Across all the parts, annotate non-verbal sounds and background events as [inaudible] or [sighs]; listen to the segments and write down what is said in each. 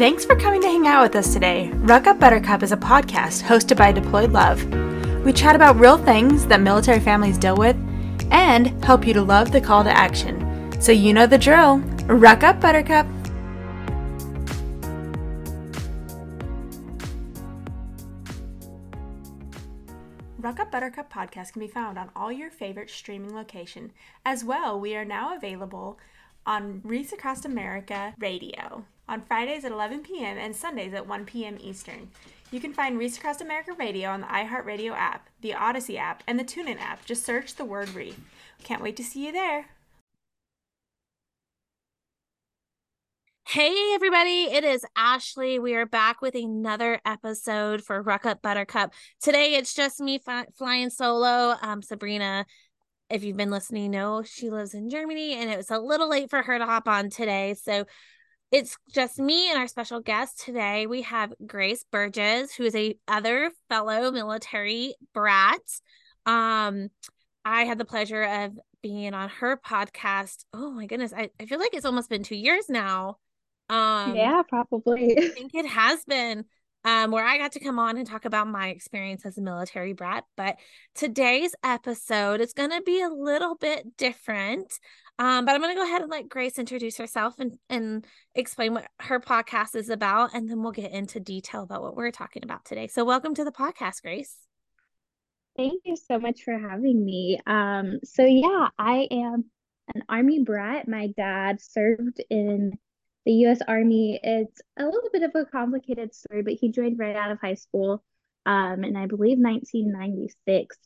Thanks for coming to hang out with us today. Ruck Up Buttercup is a podcast hosted by Deployed Love. We chat about real things that military families deal with and help you to love the call to action. So you know the drill. Ruck Up Buttercup. Ruck Up Buttercup podcast can be found on all your favorite streaming location. As well, we are now available on Reese Across America Radio on Fridays at 11 p.m. and Sundays at 1 p.m. Eastern. You can find Reese Across America Radio on the iHeartRadio app, the Odyssey app, and the TuneIn app. Just search the word Reef. Can't wait to see you there. Hey, everybody, it is Ashley. We are back with another episode for Ruck Up Buttercup. Today, it's just me fi- flying solo. Um, Sabrina, if you've been listening, know she lives in Germany and it was a little late for her to hop on today. So it's just me and our special guest today. We have Grace Burgess, who is a other fellow military brat. Um, I had the pleasure of being on her podcast. Oh my goodness, I, I feel like it's almost been two years now. Um, yeah, probably. I think it has been. Um, where I got to come on and talk about my experience as a military brat. But today's episode is going to be a little bit different. Um, but I'm going to go ahead and let Grace introduce herself and, and explain what her podcast is about. And then we'll get into detail about what we're talking about today. So, welcome to the podcast, Grace. Thank you so much for having me. Um, so, yeah, I am an Army brat. My dad served in the US Army. It's a little bit of a complicated story, but he joined right out of high school um, I believe, 1996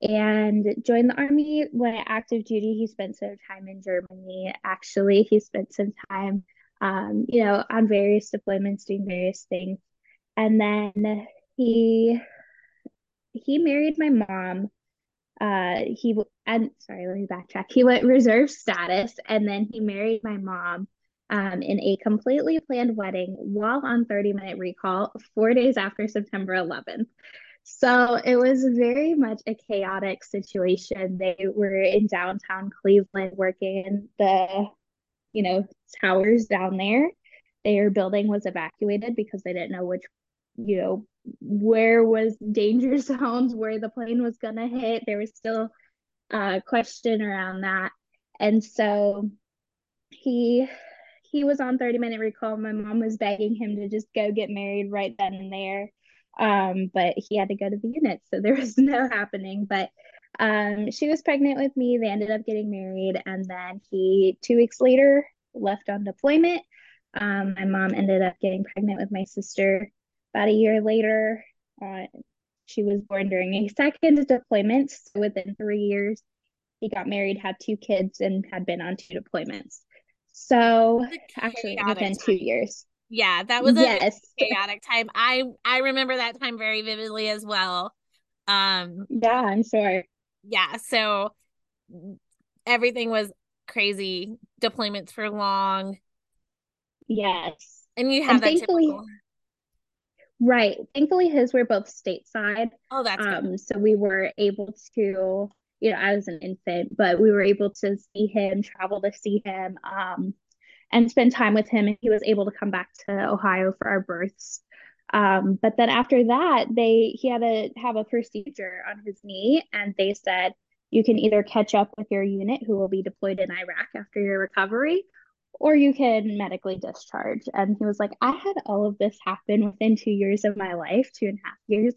and joined the army when active duty. He spent some time in germany actually. He spent some time um, you know on various deployments doing various things. And then he he married my mom. Uh he and sorry let me backtrack. He went reserve status and then he married my mom um, in a completely planned wedding while on 30 minute recall four days after september 11th so it was very much a chaotic situation. They were in downtown Cleveland working in the, you know, towers down there. Their building was evacuated because they didn't know which, you know, where was danger [laughs] zones, where the plane was to hit. There was still a question around that. And so he he was on 30 minute recall. My mom was begging him to just go get married right then and there um, but he had to go to the unit, so there was [laughs] no happening. But um, she was pregnant with me. They ended up getting married, and then he two weeks later left on deployment. Um, my mom ended up getting pregnant with my sister about a year later. Uh, she was born during a second deployment. So within three years, he got married, had two kids, and had been on two deployments. So actually, within two years. Yeah that was a yes. chaotic time. I i remember that time very vividly as well. Um yeah i'm sure. yeah so everything was crazy. Deployments for long. Yes. And you have and that thankfully typical... right. Thankfully his were both stateside. Oh that's um good. so we were able to you know i was an infant but we were able to see him travel to see him um and spend time with him. And he was able to come back to Ohio for our births. Um, but then after that, they he had to have a procedure on his knee, and they said you can either catch up with your unit who will be deployed in Iraq after your recovery, or you can medically discharge. And he was like, I had all of this happen within two years of my life, two and a half years.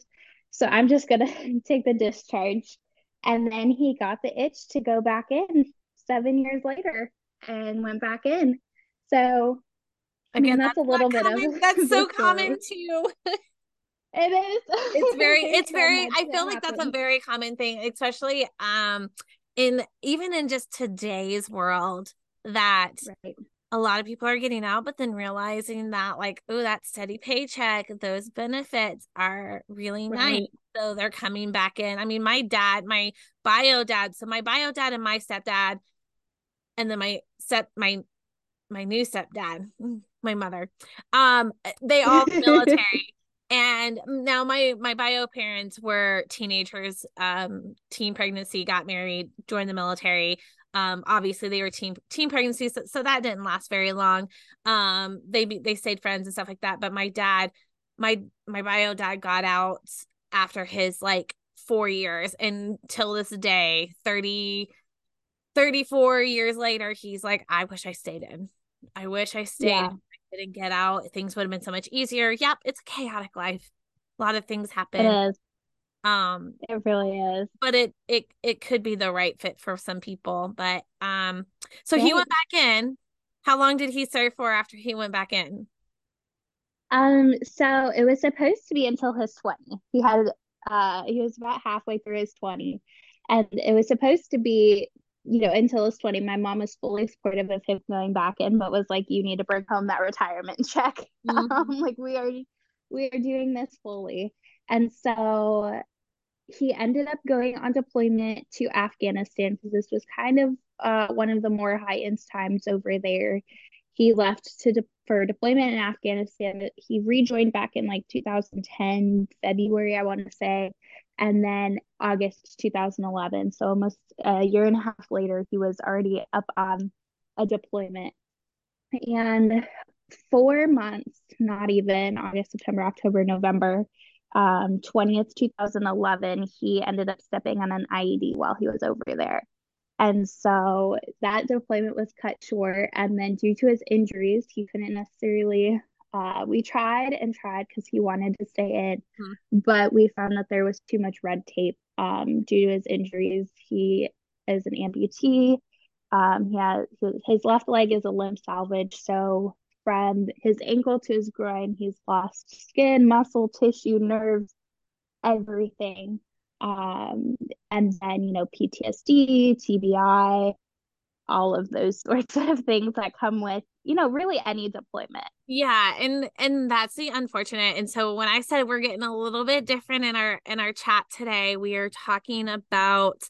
So I'm just gonna [laughs] take the discharge. And then he got the itch to go back in seven years later and went back in. So again, that's, that's a little bit common. of [laughs] that's so common too. it is. It's very, [laughs] it's very, I feel like happen. that's a very common thing, especially um in even in just today's world that right. A lot of people are getting out, but then realizing that like, oh, that steady paycheck, those benefits are really right. nice. So they're coming back in. I mean, my dad, my bio dad, so my bio dad and my stepdad, and then my step my my new stepdad, [laughs] my mother, um, they all [laughs] military. and now my my bio parents were teenagers, um, teen pregnancy, got married, joined the military. Um obviously they were teen teen pregnancies so, so that didn't last very long. Um they they stayed friends and stuff like that but my dad my my bio dad got out after his like four years and till this day 30 34 years later he's like i wish i stayed in. I wish i stayed yeah. I didn't get out. Things would have been so much easier. Yep it's a chaotic life. A lot of things happen um it really is. but it it it could be the right fit for some people but um so he went back in. How long did he serve for after he went back in? Um so it was supposed to be until his 20 he had uh he was about halfway through his 20 and it was supposed to be you know until his 20 my mom was fully supportive of him going back in but was like you need to bring home that retirement [laughs] check. Mm-hmm. um, like we are we are doing this fully. And so he ended up going on deployment to Afghanistan because this was kind of uh, one of the more high end times over there. He left to de- for deployment in Afghanistan. He rejoined back in like 2010 February, I want to say, and then August 2011. So almost a year and a half later, he was already up on a deployment. And four months, not even August, September, October, November, um, 20th, 2011, he ended up stepping on an IED while he was over there. And so that deployment was cut short. And then, due to his injuries, he couldn't necessarily. Uh, we tried and tried because he wanted to stay in, hmm but we found that there was too much red tape um, due to his injuries. He is an amputee. Um, he has his left leg is a limb salvage, so from his ankle to his groin. He's lost skin, muscle, tissue, nerves, everything. Um, and then, you know, PTSD, TBI, all of those [laughs] sorts of things that come with, you know, really any deployment. Yeah, and and that's the unfortunate. And so when I said we're getting a little bit different in our in our chat today, we are talking about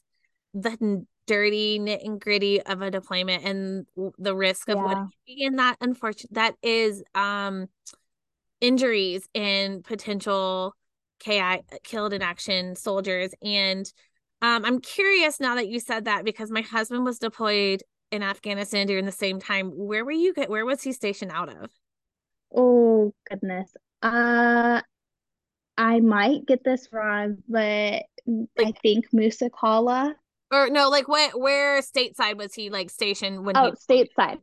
the dirty knit and gritty of a deployment and the risk of yeah. what in that unfortunate that is um injuries and potential ki killed in action soldiers. And um i'm curious now that you said that because my husband was deployed in afghanistan during the same time where were you get where was he stationed out of? Oh goodness. Uh i might get this wrong but like, i think musa qala or no, like what where stateside was he like stationed when Oh, he- stateside.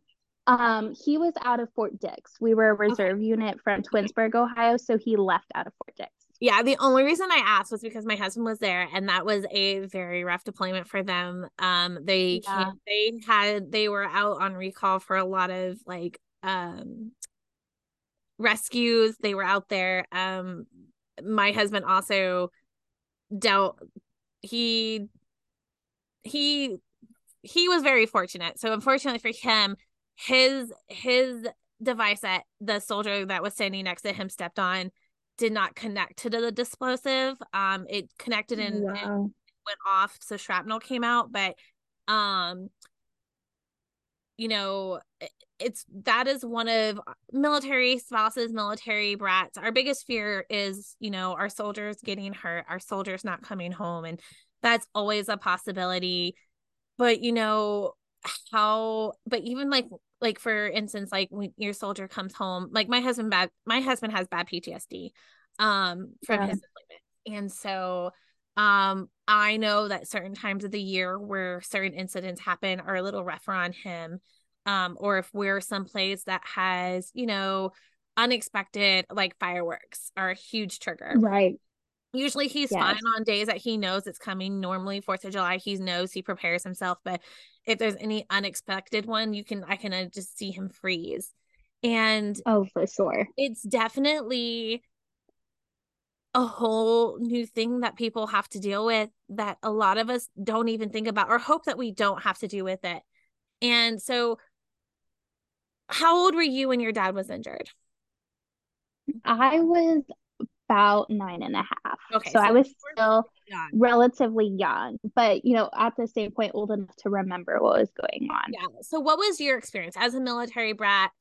Um, he was out of Fort Dix. We were a reserve okay. unit from Twinsburg, Ohio, so he left out of Fort Dix. Yeah, the only reason I asked was because my husband was there, and that was a very rough deployment for them. Um, they yeah. came, they had they were out on recall for a lot of like um rescues. They were out there. Um, my husband also dealt. He he he was very fortunate. So unfortunately for him, his his device that the soldier that was standing next to him stepped on did not connect to the explosive. Um, it connected and, wow. and went off, so shrapnel came out. But um, you know, it's that is one of military spouses, military brats. Our biggest fear is, you know, our soldiers getting hurt, our soldiers not coming home, and that's always a possibility. But you know how but even like like for instance like when your soldier comes home like my husband bad my husband has bad ptsd um from yeah. his deployment and so um i know that certain times of the year where certain incidents happen are a little rougher on him um or if we're someplace that has you know unexpected like fireworks are a huge trigger. Right Usually he's yes. fine on days that he knows it's coming. Normally, Fourth of July, he knows he prepares himself. But if there's any unexpected one, you can I can uh, just see him freeze. And oh, for sure, it's definitely a whole new thing that people have to deal with that a lot of us don't even think about or hope that we don't have to do with it. And so, how old were you when your dad was injured? I was about nine and a half. Okay. So, so I was still young. relatively young, but you know, at the same point, old enough to remember what was going on. Yeah. So what was your experience as a military brat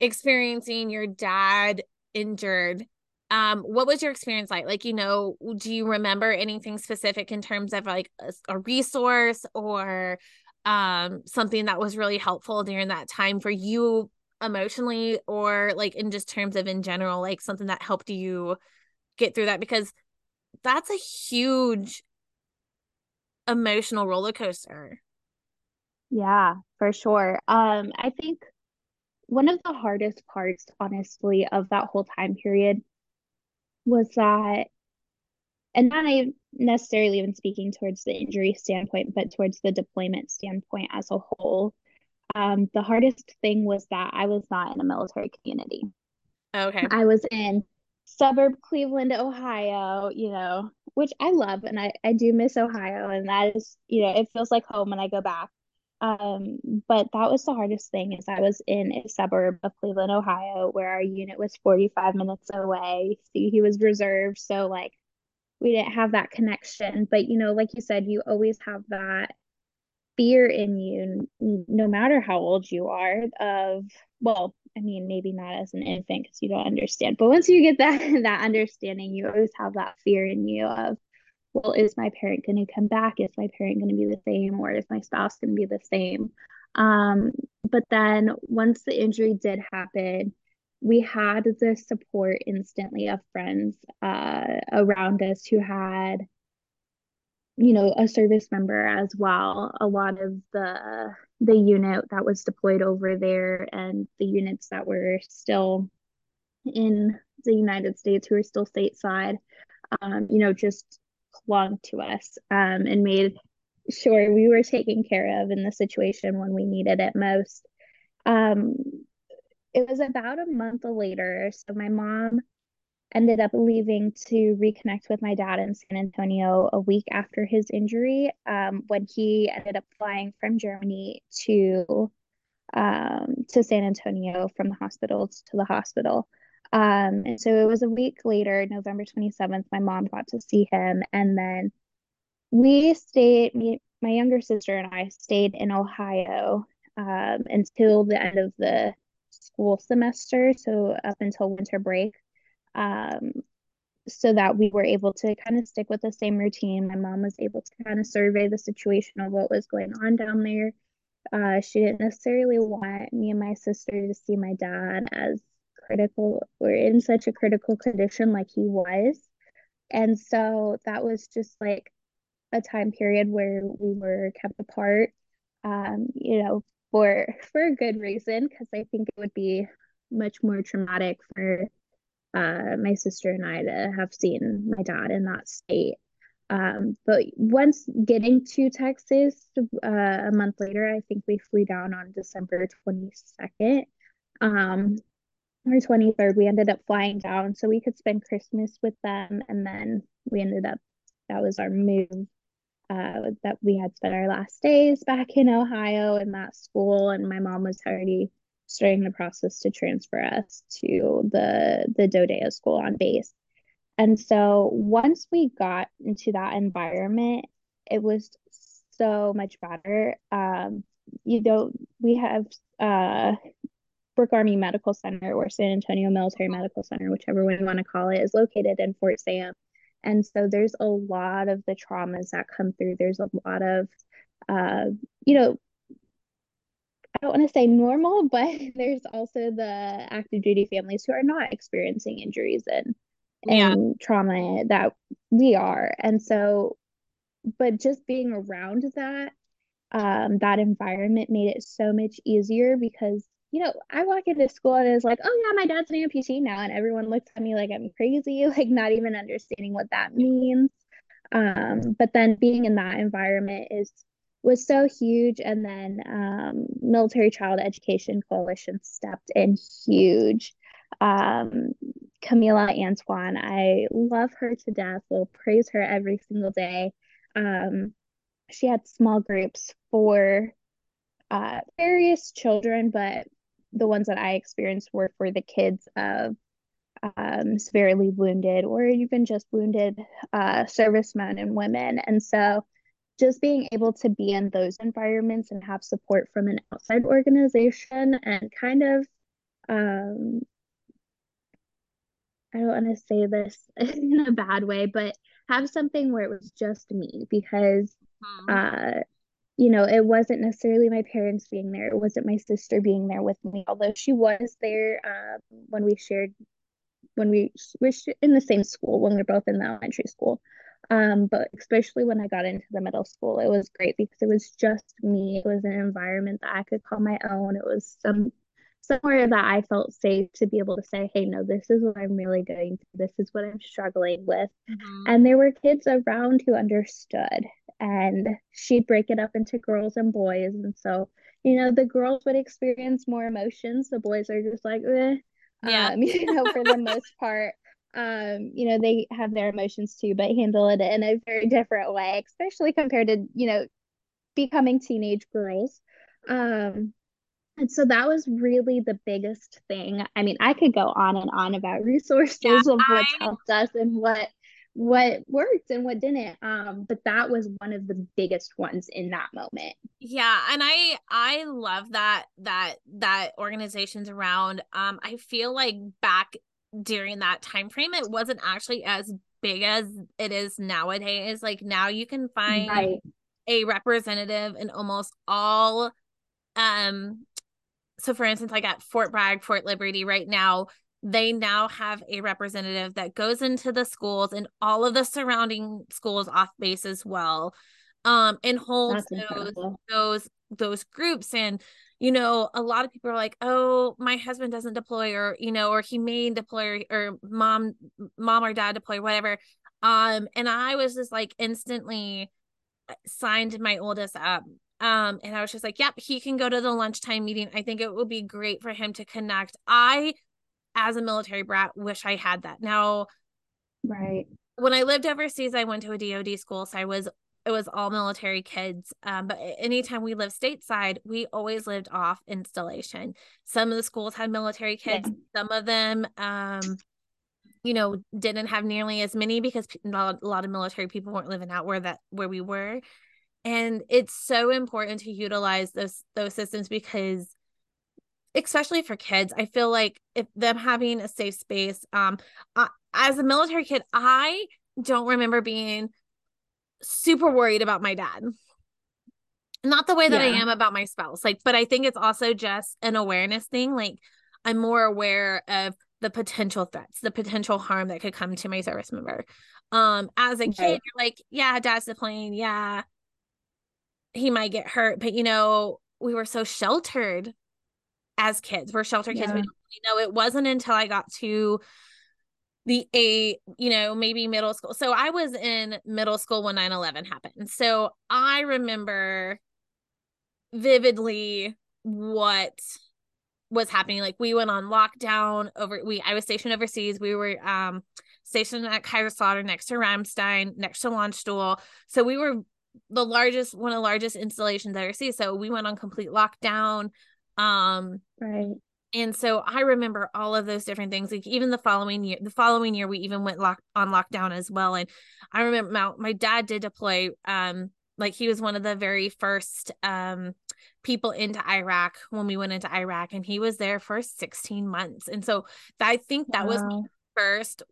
experiencing your dad injured? Um, what was your experience like? Like, you know, do you remember anything specific in terms of like a, a resource or um something that was really helpful during that time for you emotionally or like in just terms of in general like something that helped you get through that? Because that's a huge emotional roller coaster. Yeah for sure. Um i think one of the hardest parts honestly of that whole time period was that and not necessarily even speaking towards the injury standpoint but towards the deployment standpoint as a whole um, the hardest thing was that I was not in a military community. Okay. I was in suburb Cleveland, Ohio, you know, which I love and I, I do miss Ohio and that is, you know, it feels like home when I go back. Um, but that was the hardest thing is I was in a suburb of Cleveland, Ohio, where our unit was 45 minutes away. See, he was reserved, so like we didn't have that connection. But you know, like you said, you always have that fear in you no matter how old you are of well i mean maybe not as an infant because you don't understand but once you get that [laughs] that understanding you always have that fear in you of well is my parent going to come back? Is my parent going to be the same or is my spouse going to be the same? Um, but then once the injury did happen we had the support instantly of friends uh, around us who had you know a service member as well. A lot of the the unit that was deployed over there and the units that were still in the united states who are still stateside um, you know just clung to us um, and made sure we were taken care of in the situation when we needed it most. Um, it was about a month later. So my mom ended up leaving to reconnect with my dad in San Antonio a week after his injury um, when he ended up flying from Germany to um, to San Antonio from the hospital to the hospital. Um, and so it was a week later, November 27th, my mom got to see him. And then we stayed, me, my younger sister and I stayed in Ohio um, until the end of the school semester. So up until winter break um, so that we were able to kind of stick with the same routine. My mom was able to kind of survey the situation of what was going on down there. Uh, she didn't necessarily want me and my sister to see my dad as critical or in such a critical condition like he was. And so that was just like a time period where we were kept apart, um, you know, for for a good reason, because I think it would be much more traumatic for uh, my sister and I to have seen my dad in that state. Um, but once getting to Texas uh, a month later, I think we flew down on December 22nd um, or 23rd. We ended up flying down so we could spend Christmas with them. And then we ended up, that was our move. Uh, that we had spent our last days back in Ohio in that school, and my mom was already starting the process to transfer us to the the DoDEA school on base. And so once we got into that environment, it was so much better. Um, you know, we have uh Brooke Army Medical Center or San Antonio Military Medical Center, whichever one you want to call it, is located in Fort Sam. And so there's a lot of the traumas that come through. There's a lot of, uh, you know, don't want to say normal, [laughs] but there's also the active duty families who are not experiencing injuries and yeah. and trauma that we are. And so, but just being around that, um, that environment made it so much easier because you know, I walk into school and it's like, oh yeah, my dad's an amputee now, and everyone looks at me like I'm crazy, [laughs] like not even understanding what that means. Um, but then being in that environment is was so huge. And then um, Military Child Education Coalition stepped in huge. Um, Camila Antoine, I love her to death. Will praise her every single day. Um, she had small groups for uh, various children, but the ones that I experienced were for the kids of um, severely wounded or even just wounded uh, servicemen and women. And so just being able to be in those environments and have support from an outside organization and kind of um I don't want to say this [laughs] in a bad way, but have something where it was just me because mm-hmm. uh you know, it wasn't necessarily my parents being there. It wasn't my sister being there with me, although she was there um, when we shared, when we were in the same school, when we were both in the elementary school. Um, but especially when I got into the middle school, it was great because it was just me. It was an environment that I could call my own. It was some somewhere that I felt safe to be able to say, hey, no, this is what I'm really going through. This is what I'm struggling with. Mm-hmm. And there were kids around who understood. And she'd break it up into girls and boys. And so, you know, the girls would experience more emotions. The boys are just like, eh. yeah. Um, [laughs] you know, for the [laughs] most part. Um, you know, they have their emotions too, but handle it in a very different way, especially compared to, you know, becoming teenage girls. Um, and so that was really the biggest thing. I mean, I could go on and on about [laughs] resources yeah, of what's I... helped us and what what worked and what didn't. Um, but that was one of the biggest ones in that moment. Yeah, and I I love that that that organizations around. Um, I feel like back during that time frame, it wasn't actually as big as it is nowadays. Like now you can find right. a representative in almost all um so for instance like at fort bragg fort liberty right now they now have a representative that goes into the schools and all of the surrounding schools off base as well um and holds those those those groups and you know a lot of people are like oh my husband doesn't deploy or you know or he may deploy or mom mom or dad deploy whatever um and i was just like instantly signed my oldest up um, and I was just like, yep, he can go to the lunchtime meeting. I think it would be great for him to connect. I, as a military brat, wish I had that. Now, right. When I lived overseas, I went to a DoD school. So I was, it was all military kids. Um, but anytime we lived stateside, we always lived off installation. Some of the schools had military kids, yeah. some of them, um, you know, didn't have nearly as many because a lot of military people weren't living out where that where we were and it's so important to utilize those those systems because especially for kids i feel like if them having a safe space um I, as a military kid i don't remember being super worried about my dad. Not the way that yeah. i am about my spouse like but i think it's also just an awareness thing like i'm more aware of the potential threats the potential harm that could come to my service member. Um as a kid you're like yeah dad's the plane yeah he might get hurt. But you know we were so sheltered as kids. We're sheltered yeah. kids. We you know. It wasn't until i got to the eight you know maybe middle school so i was in middle school when 9-11 happened so i remember vividly what was happening like we went on lockdown over we i was stationed overseas we were um stationed at Kaiserslautern next to Ramstein next to Landstuhl so we were the largest one of the largest installations I ever see. So we went on complete lockdown. Um right. And so I remember all of those different things. Like even the following year, the following year we even went lock on lockdown as well. And I remember my, my dad did deploy um like he was one of the very first um people into Iraq when we went into Iraq and he was there for 16 months. And so I think that wow. was my first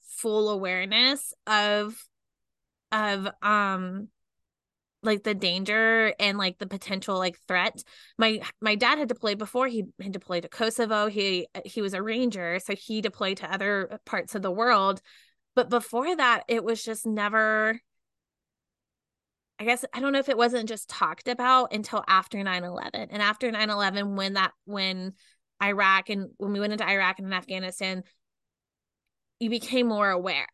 full awareness of of um like the danger and like the potential like threat. My my dad had deployed before. He had deployed to kosovo. He he was a ranger so he deployed to other parts of the world. But before that it was just never i guess i don't know if it wasn't just talked about until after 9-11 and after 9-11 when that when iraq and when we went into iraq and in afghanistan you became more aware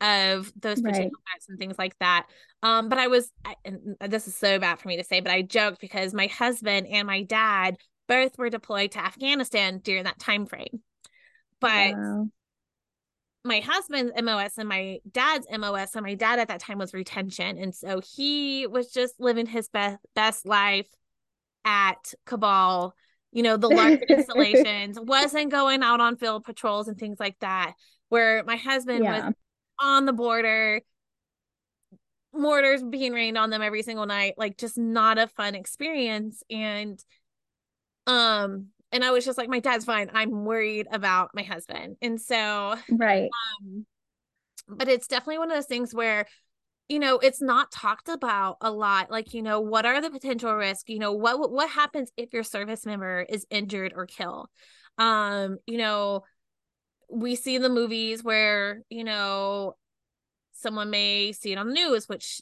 of those potential right. and things like that. Um, but I was, I, and this is so bad for me to say, but I joked because my husband and my dad both were deployed to Afghanistan during that time frame. But wow. my husband's MOS and my dad's MOS, and my dad at that time was retention, and so he was just living his best best life at Kabul. You know, the large [laughs] installations wasn't going out on field patrols and things like that. Where my husband yeah. was on the border. Mortars being rained on them every single night like just not a fun experience. And um and i was just like my dad's fine. I'm worried about my husband. And so right. um but it's definitely one of those things where you know it's not talked about a lot. Like you know what are the potential risks? You know what what happens if your service member is injured or killed? Um you know we see in the movies where you know someone may see it on the news which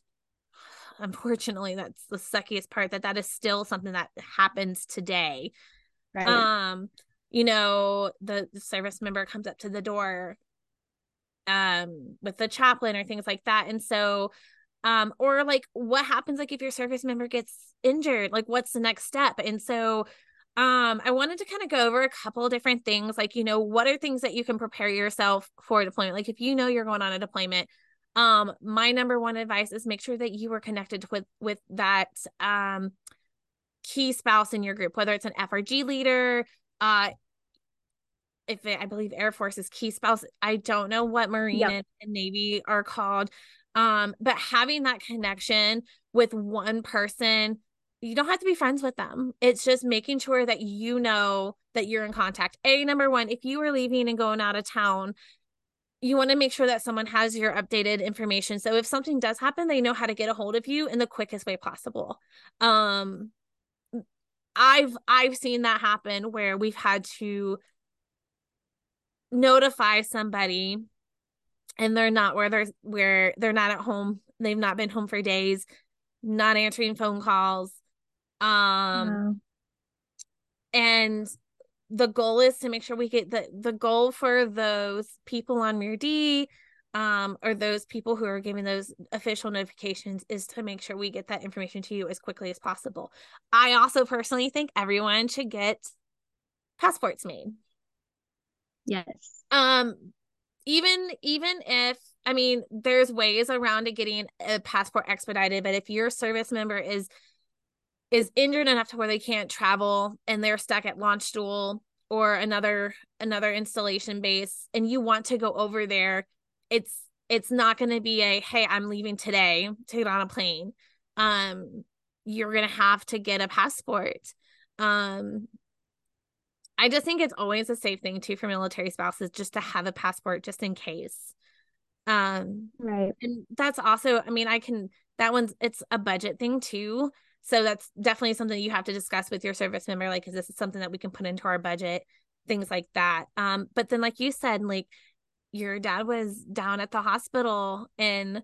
[sighs] unfortunately that's the suckiest part that that is still something that happens today. Right. um you know the, the service member comes up to the door um with the chaplain or things like that. And so um or like what happens like if your service member gets injured? Like what's the next step? And so um i wanted to kind of go over a couple different things like you know what are things that you can prepare yourself for deployment like if you know you're going on a deployment um my number one advice is make sure that you are connected with with that um key spouse in your group whether it's an frg leader uh if it, I believe Air Force is key spouse. I don't know what Marine yep. and, and Navy are called. Um, but having that connection with one person, you don't have to be friends with them. It's just making sure that you know that you're in contact. A number one, if you are leaving and going out of town, you want to make sure that someone has your updated information. So if something does happen, they know how to get a hold of you in the quickest way possible. Um I've I've seen that happen where we've had to notify somebody and they're not where they're where they're not at home they've not been home for days not answering phone calls um wow. and the goal is to make sure we get the the goal for those people on rear D um or those people who are giving those official notifications is to make sure we get that information to you as quickly as possible. I also personally think everyone should get passports made. Yes. Um even even if I mean there's ways around to getting a passport expedited, but if your service member is is injured enough to where they can't travel and they're stuck at Landstuhl or another another installation base and you want to go over there, it's it's not going to be a hey, I'm leaving today to get on a plane. Um you're going to have to get a passport. Um I just think it's always a safe thing too for military spouses just to have a passport just in case. Um right. And that's also, I mean, I can that one's it's a budget thing too. So that's definitely something you have to discuss with your service member like is this something that we can put into our budget, things like that. Um but then like you said like your dad was down at the hospital in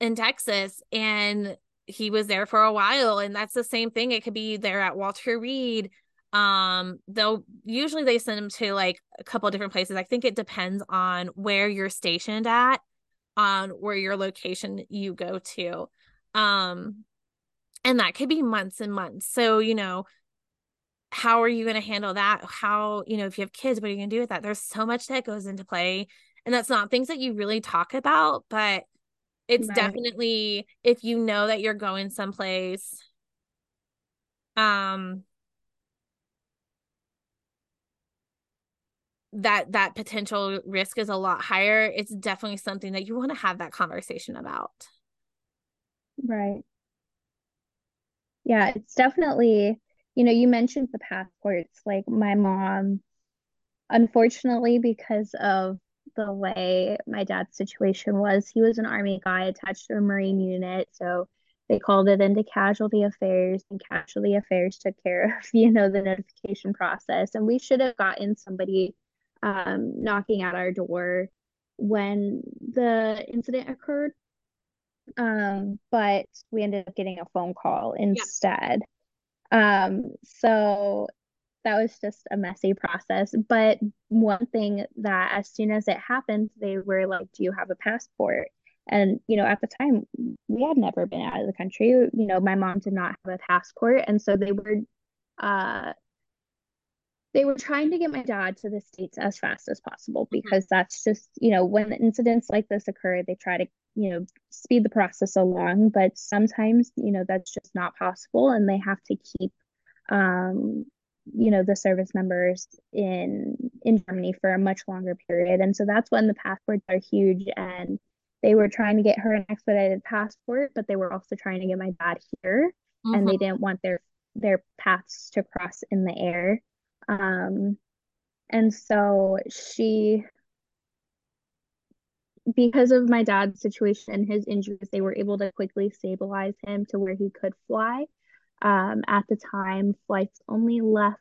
in Texas and he was there for a while and that's the same thing. It could be there at Walter Reed. Um they'll usually they send them to like a couple different places. I think it depends on where you're stationed at on where your location you go to um and that could be months and months. So you know how are you going to handle that? How you know if you have kids what are you going to do with that? There's so much that goes into play and that's not things that you really talk about but it's right. definitely if you know that you're going someplace um that that potential risk is a lot higher it's definitely something that you want to have that conversation about right yeah it's definitely you know you mentioned the passports like my mom unfortunately because of the way my dad's situation was he was an army guy attached to a marine unit so they called it into casualty affairs and casualty affairs took care of [laughs] you know the notification process and we should have gotten somebody um, knocking at our door when the incident occurred. Um, but we ended up getting a phone call instead. Yeah. Um, so that was just a messy process. But one thing that as soon as it happened, they were like, Do you have a passport? And, you know, at the time, we had never been out of the country. You know, my mom did not have a passport. And so they were uh, they were trying to get my dad to the states as fast as possible mm-hmm. because that's just you know when incidents like this occur they try to you know speed the process along but sometimes you know that's just not possible and they have to keep um you know the service members in in Germany for a much longer period and so that's when the passports are huge and they were trying to get her an expedited passport but they were also trying to get my dad here mm-hmm. and they mm-hmm. didn't want their their paths to cross in the air um, and so she because of my dad's situation and his injuries, they were able to quickly stabilize him to where he could fly. Um, at the time, flights only left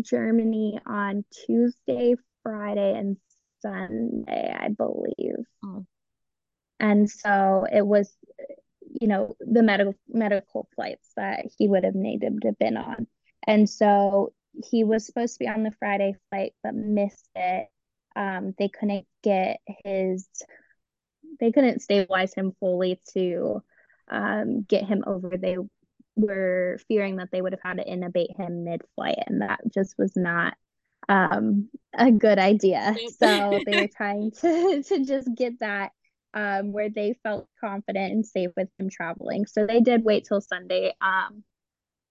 Germany on Tuesday, Friday, and Sunday, I believe. Oh. And so it was, you know, the medical medical flights that he would have needed to have been on. And so he was supposed to be on the Friday flight, but missed it. Um, they couldn't get his, they couldn't stabilize him fully to um, get him over. They were fearing that they would have had to intubate him mid-flight, and that just was not um, a good idea. So they were trying to [laughs] to just get that um, where they felt confident and safe with him traveling. So they did wait till Sunday. Um,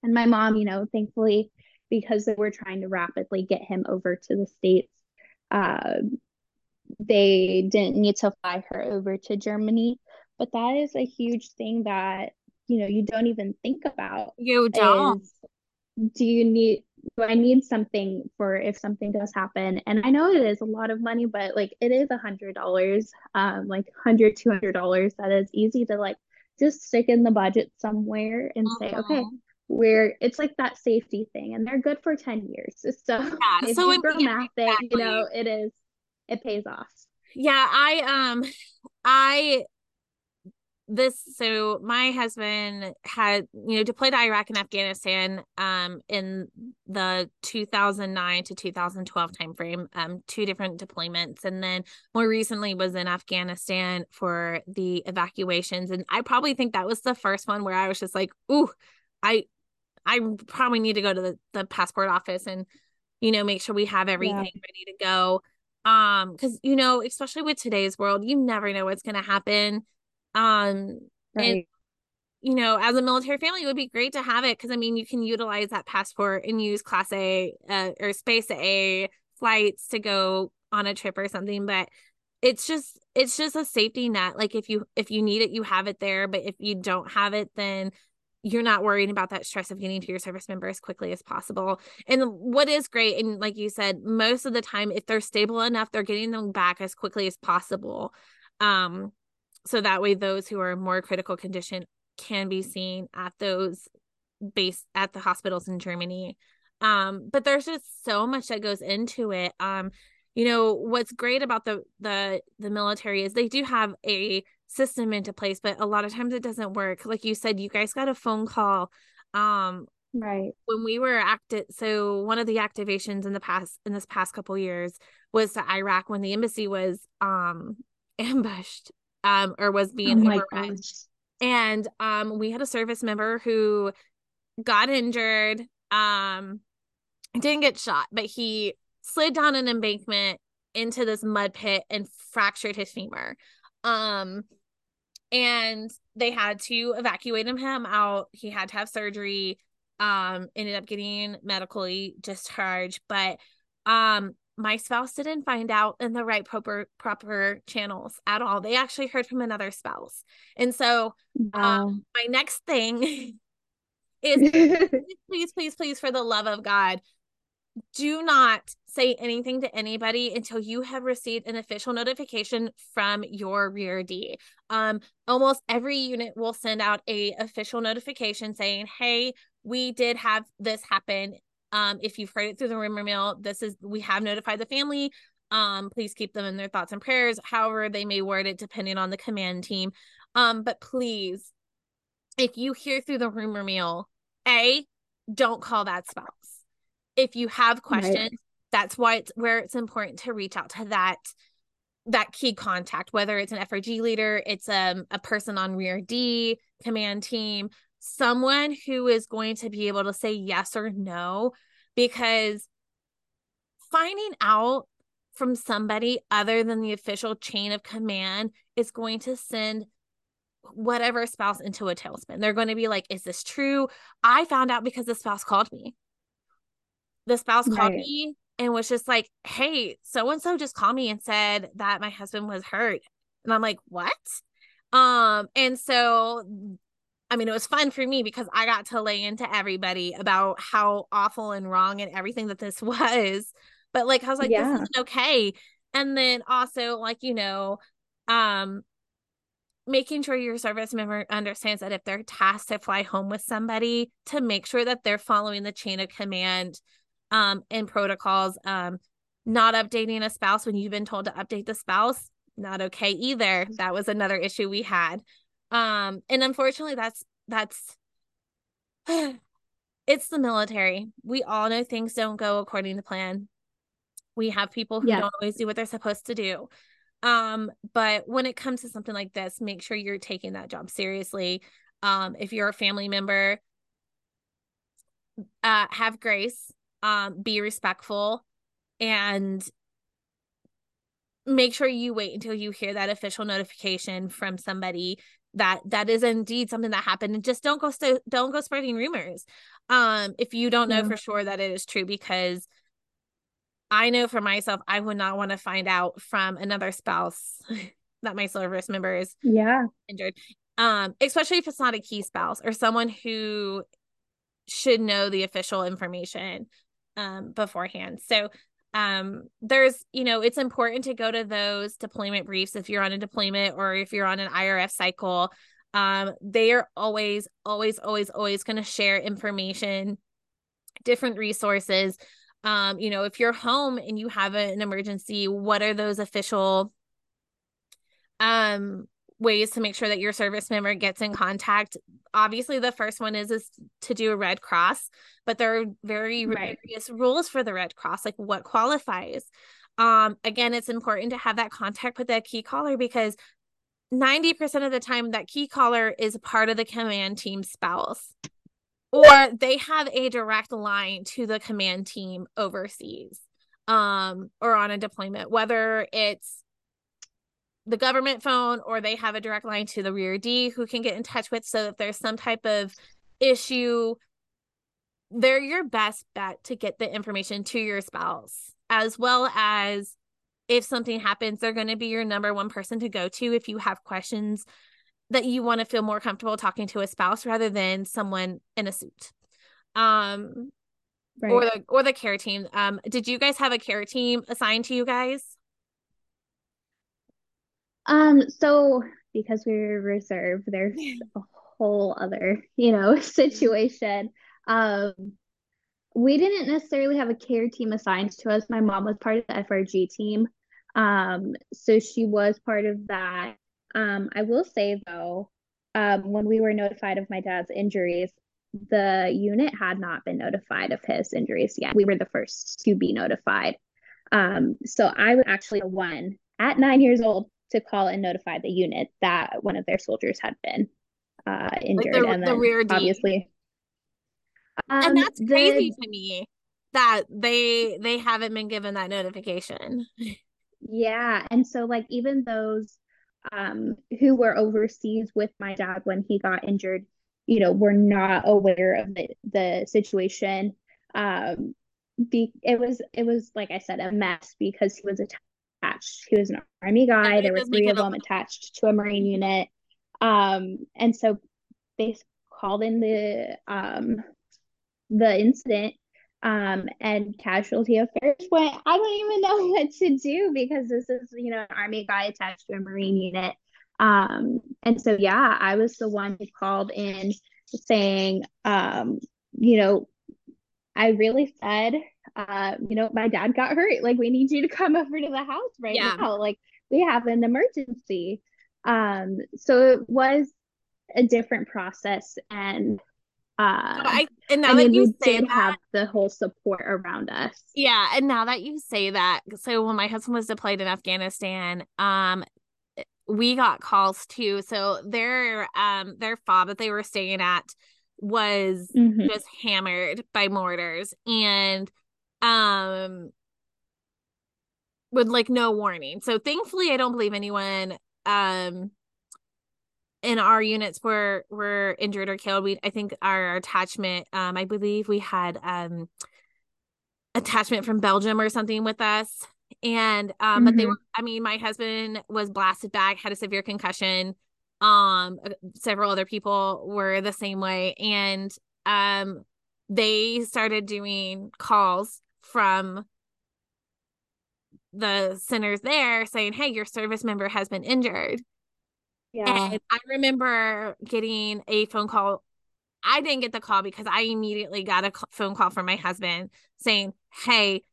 and my mom, you know, thankfully, because they were trying to rapidly get him over to the states, uh, they didn't need to fly her over to Germany. But that is a huge thing that you know you don't even think about. You don't. Is, do you need do I need something for if something does happen? And I know it is a lot of money, but like it is a hundred dollars, um, like hundred, two hundred dollars. That is easy to like just stick in the budget somewhere and uh-huh. say, okay, where it's like that safety thing, and they're good for ten years. So yeah, [laughs] if so you grow math exactly. you know, it is it pays off. Yeah, I um I this so my husband had you know deployed to iraq and afghanistan um in the 2009 to 2012 timeframe um two different deployments and then more recently was in afghanistan for the evacuations and i probably think that was the first one where i was just like ooh i i probably need to go to the, the passport office and you know make sure we have everything yeah. ready to go um because you know especially with today's world you never know what's going to happen um, right. and you know, as a military family, it would be great to have it because I mean, you can utilize that passport and use Class A uh, or Space A flights to go on a trip or something. But it's just it's just a safety net. Like if you if you need it, you have it there. But if you don't have it, then you're not worrying about that stress of getting to your service member as quickly as possible. And what is great, and like you said, most of the time, if they're stable enough, they're getting them back as quickly as possible. Um, so that way those who are in more critical condition can be seen at those base at the hospitals in Germany. Um, but there's just so much that goes into it. Um, you know, what's great about the the the military is they do have a system into place, but a lot of times it doesn't work. Like you said, you guys got a phone call um right when we were active so one of the activations in the past in this past couple years was to iraq when the embassy was um [laughs] ambushed um, or was being oh overrun. And um, we had a service member who got injured, um, didn't get shot, but he slid down an embankment into this mud pit and fractured his femur. Um, and they had to evacuate him out. He had to have surgery. Um, ended up getting medically discharged, but um my spouse didn't find out in the right proper proper channels at all. They actually heard from another spouse. And so um, wow. um, my next thing [laughs] is [laughs] please, please, please, for the love of God, do not say anything to anybody until you have received an official notification from your rear D. Um, almost every unit will send out a official notification saying, "Hey, we did have this happen um, if you've heard it through the rumor mill, this is we have notified the family. Um, please keep them in their thoughts and prayers, however they may word it, depending on the command team. Um, but please, if you hear through the rumor mill, A, don't call that spouse. If you have questions, right. that's why it's where it's important to reach out to that that key contact, whether it's an FRG leader, it's um, a person on rear D command team, someone who is going to be able to say yes or no because finding out from somebody other than the official chain of command is going to send whatever spouse into a tailspin. They're going to be like, Is this true? I found out because the spouse called me. The spouse right. called me and was just like, Hey, so and so just called me and said that my husband was hurt. And I'm like, What? Um, and so I mean, it was fun for me because I got to lay into everybody about how awful and wrong and everything that this [laughs] was. But like, I was like, yeah. this isn't okay. And then also, like, you know, um making sure your service member understands that if they're tasked to fly home with somebody to make sure that they're following the chain of command um and protocols um not updating a spouse when you've been told to update the spouse not okay either. That was another issue we had. Um and unfortunately that's that's [sighs] it's the military. We all know things don't go according to plan. We have people who yeah. don't always do what they're supposed to do. Um but when it comes to something like this make sure you're taking that job seriously. Um if you're a family member uh have grace um be respectful and make sure you wait until you hear that official notification from somebody that that is indeed something that happened and just don't go st- don't go spreading rumors um if you don't know yeah. for sure that it is true because I know for myself, I would not want to find out from another spouse [laughs] that my service member is yeah injured. Um, especially if it's not a key spouse or someone who should know the official information um beforehand. So um there's you know it's important to go to those deployment briefs if you're on a deployment or if you're on an IRF cycle um they are always always always always going to share information different resources um you know if you're home and you have an emergency what are those official um ways to make sure that your service member gets in contact obviously the first one is is to do a red cross but there are very right. various rules for the red cross like what qualifies um again it's important to have that contact with that key caller because 90% of the time that key caller is part of the command team spouse or they have a direct line to the command team overseas um or on a deployment whether it's the government phone or they have a direct line to the rear D who can get in touch with. So if there's some type of issue they're your best bet to get the information to your spouse as well as if something happens they're going to be your number one person to go to if you have questions that you want to feel more comfortable talking to a spouse rather than someone in a suit. Um right. or the or the care team. Um did you guys have a care team assigned to you guys um so because we are reserved there's [laughs] a whole other you know [laughs] situation um we didn't necessarily have a care team assigned to us my mom was part of the frg team um so she was part of that um, I will say though, um, when we were notified of my dad's injuries, the unit had not been notified of his injuries yet. We were the first to be notified. Um, so I was actually the one at nine years old to call and notify the unit that one of their soldiers had been uh, injured. Like the, and then the obviously, um, and that's crazy the, to me that they they haven't been given that notification. Yeah, and so like even those um, who were overseas with my dad when he got injured, you know, were not aware of the, the situation. Um, be, it was it was like I said a mess because he was attached. He was an army guy. There were three of them attached to a marine unit, um, and so they called in the um, the incident um, and casualty affairs went, I don't even know [laughs] what to do because this is, you know, an army guy attached to a marine unit. Um, and so yeah, I was the one who called in saying, um, you know, I really said, uh, you know, my dad got hurt. Like, we need you to come [laughs] over to the house right yeah. now. Like, we have an emergency. Um, so it was a different process and uh, I and now I mean, that you we say did that, have the whole support around us. Yeah, and now that you say that, so when my husband was deployed in Afghanistan, um, we got calls too. So their um their fob that they were staying at was mm-hmm. just hammered by mortars and um with like no warning. So thankfully I don't believe anyone um in our units were were injured or killed we i think our attachment um i believe we had um attachment from belgium or something with us and um mm-hmm. but they mm-hmm. were i mean my husband was blasted back had a severe concussion um several other people were the same way and um they started doing calls from the centers there saying, "Hey, your service member has been injured." Yeah. And I remember getting a phone call. I didn't get the call because I immediately got a phone call from my husband saying, "Hey,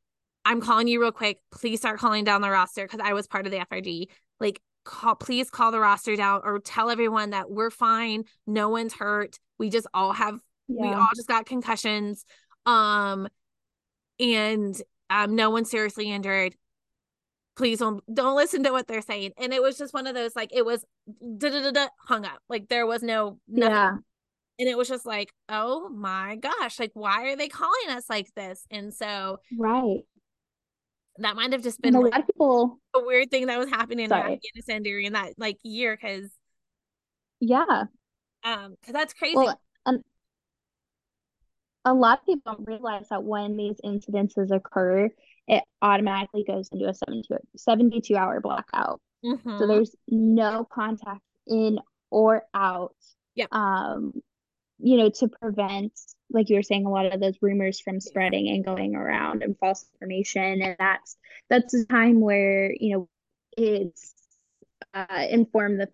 I'm calling you real quick. Please start calling down the roster because I was part of the FRG. Like, call, please call the roster down or tell everyone that we're fine. No one's hurt. We just all have, yeah. we all just got concussions. Um, and um, no one's seriously injured. Please don't don't listen to what they're saying. And it was just one of those like it was da da da da hung up. Like there was no nothing. yeah. And it was just like, oh my gosh, like why are they calling us like this? And so right that might have just been like, a lot of people a weird thing that was happening sorry. in Afghanistan during that like year because yeah um because that's crazy well, um, a lot of people don't realize that when these incidences occur it automatically goes into a 72, 72 hour blackout. Mm-hmm. so there's no contact in or out yeah um you know to prevent like you were saying a lot of those rumors from spreading and going around and false information. And that's that's a time where you know it's uh, inform the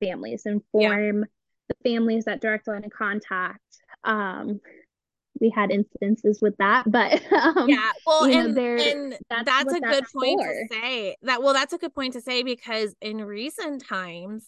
families inform yeah. the families that direct line of contact. Um we had incidences with that but [laughs] um, yeah well and, know, and that's, that's a good point for. to say that well that's a good point to say because in recent times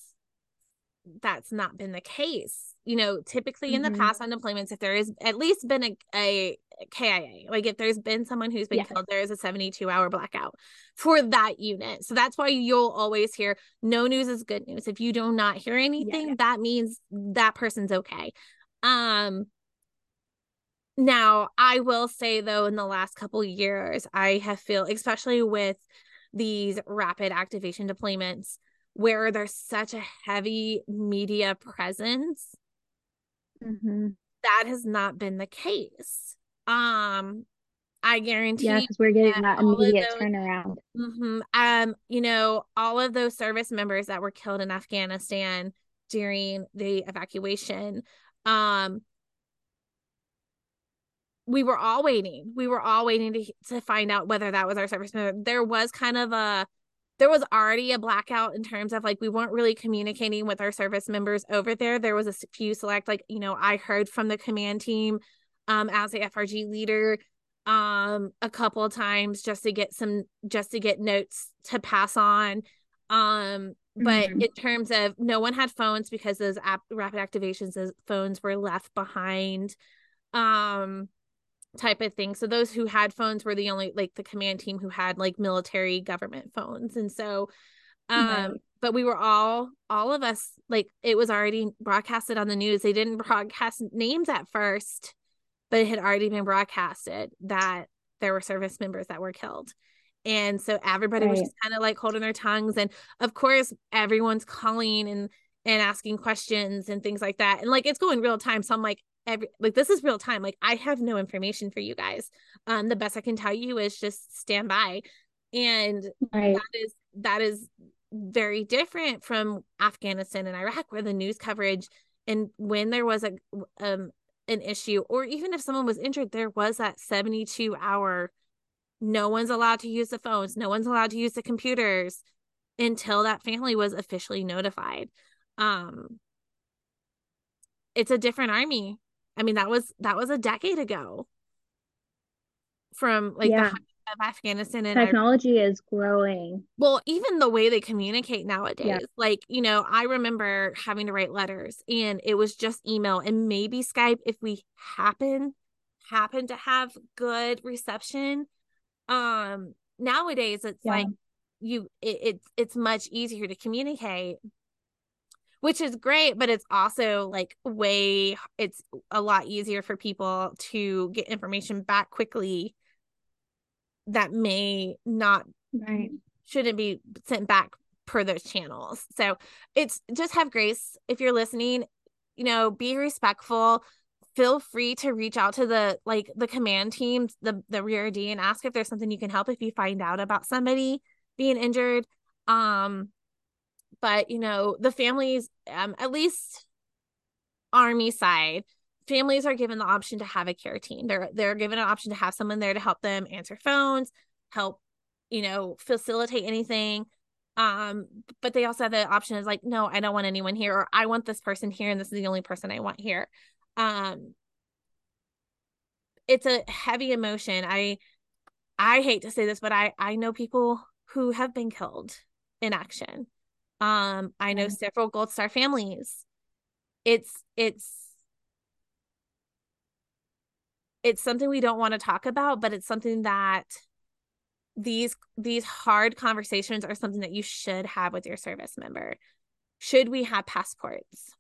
that's not been the case you know, typically mm-hmm. in the mm-hmm. past on deployments, if there is at least been a, a KIA, like if there's been someone who's been killed, there is a 72 hour blackout for that unit. So that's why you'll always hear no news is good news. If you do not hear anything, yeah. that means that person's okay. Um, now I will say though, in the last couple years, I have feel, especially with these rapid activation deployments, where there's such a heavy media presence Mm-hmm. That has not been the case. Um, I guarantee. Yeah, because we're getting that, that immediate those, turnaround. Mm-hmm, um, you know, all of those service members that were killed in Afghanistan during the evacuation, um, we were all waiting. We were all waiting to to find out whether that was our service member. There was kind of a there was already a blackout in terms of like we weren't really communicating with our service members over there. There was a few select like you know I heard from the command team um as a FRG leader um a couple of times just to get some just to get notes to pass on um but mm-hmm. in terms of no one had phones because those app rapid activations those phones were left behind um type of thing. So those who had phones were the only like the command team who had like military government phones. And so um right. but we were all all of us like it was already broadcasted on the news. They didn't broadcast names at first, but it had already been broadcasted that there were service members that were killed. And so everybody right. was just kind of like holding their tongues and of course everyone's calling and and asking questions and things like that. And like it's going real time. So I'm like, every like this is real time like i have no information for you guys. Um the best i can tell you is just stand by. And right. that is that is very different from afghanistan and iraq where the news coverage and when there was a um an issue or even if someone was injured there was that 72 hour no one's allowed to use the phones no one's allowed to use the computers until that family was officially notified. Um it's a different army I mean, that was that was a decade ago. From like yeah. the of Afghanistan and technology is growing. Well, even the way they communicate nowadays, yeah. like, you know, I remember having to write letters and it was just email and maybe Skype if we happen happen to have good reception. Um nowadays it's yeah. like you it, it's it's much easier to communicate which is great but it's also like way it's a lot easier for people to get information back quickly that may not right. shouldn't be sent back per those channels. So it's just have grace if you're listening. You know be respectful. Feel free to reach out to the like the command team the the rear d and ask if there's something you can help if you find out about somebody being injured. Um but you know the families um at least army side families are given the option to have a care team. They're they're given an option to have someone there to help them answer phones help you know facilitate anything. Um but they also have the option is like no i don't want anyone here or i want this person here and this is the only person i want here. Um it's a heavy emotion. I i hate to say this but i i know people who have been killed in action um i know several gold star families. It's it's it's something we don't want to talk about but it's something that these these hard conversations are something that you should have with your service member. Should we have passports?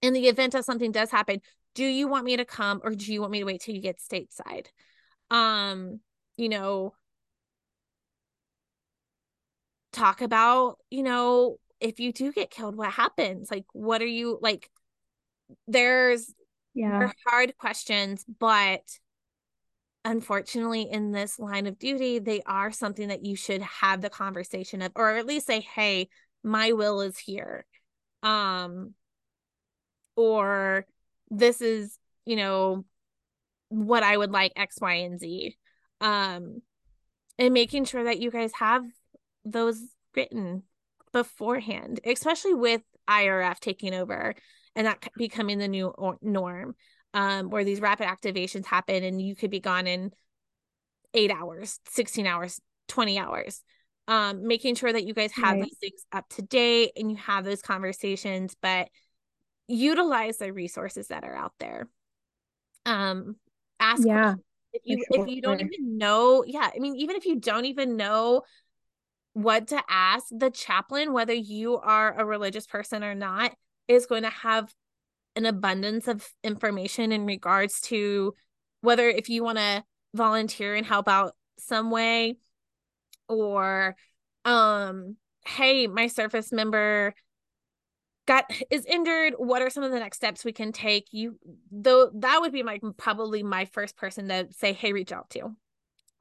In the event of something does happen do you want me to come or do you want me to wait till you get stateside? Um you know talk about you know if you do get killed what happens? Like what are you like there's yeah. hard questions but unfortunately in this line of duty they are something that you should have the conversation of or at least say hey my will is here. Um or this is you know what i would like x y and z. Um and making sure that you guys have those written beforehand especially with irf taking over and that becoming the new norm um, where these rapid activations happen and you could be gone in eight hours, 16 hours, 20 hours. Um, making sure that you guys have right. these things up to date and you have those conversations, but utilize the resources that are out there. Um, ask yeah, if you sure. if you don't even know, yeah, I mean, even if you don't even know what to ask, the chaplain, whether you are a religious person or not, is going to have an abundance of information in regards to whether if you want to volunteer and help out some way or um hey my service member got is injured what are some of the next steps we can take? You though that would be my probably my first person to say hey reach out to.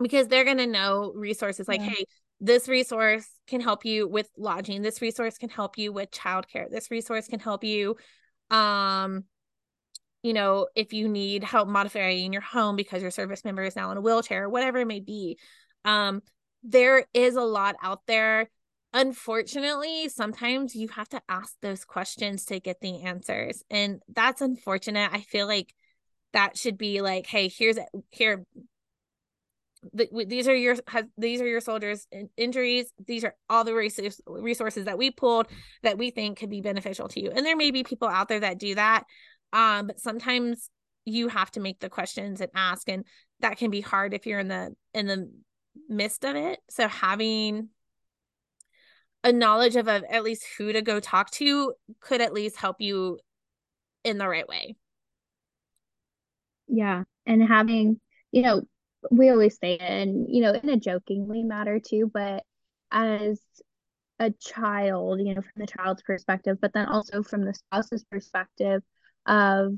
Because they're going to know resources like yeah. hey this resource can help you with lodging. This resource can help you with childcare. This resource can help you um you know if you need help modifying your home because your service member is now in a wheelchair or whatever it may be. Um there is a lot out there. Unfortunately sometimes you have to ask those questions to get the answers and that's unfortunate. I feel like that should be like hey here's here these are your these are your soldiers injuries. These are all the resources resources that we pulled that we think could be beneficial to you. And there may be people out there that do that um but sometimes you have to make the questions and ask and that can be hard if you're in the in the midst of it. So having a knowledge of, of at least who to go talk to could at least help you in the right way. Yeah. And having you know we always say it and you know in a jokingly matter too but as a child you know from the child's perspective but then also from the spouse's perspective of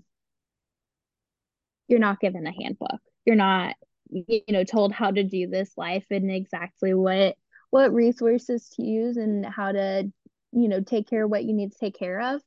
you're not given a handbook. You're not you know told how to do this life and exactly what what resources to use and how to you know take care of what you need to take care of.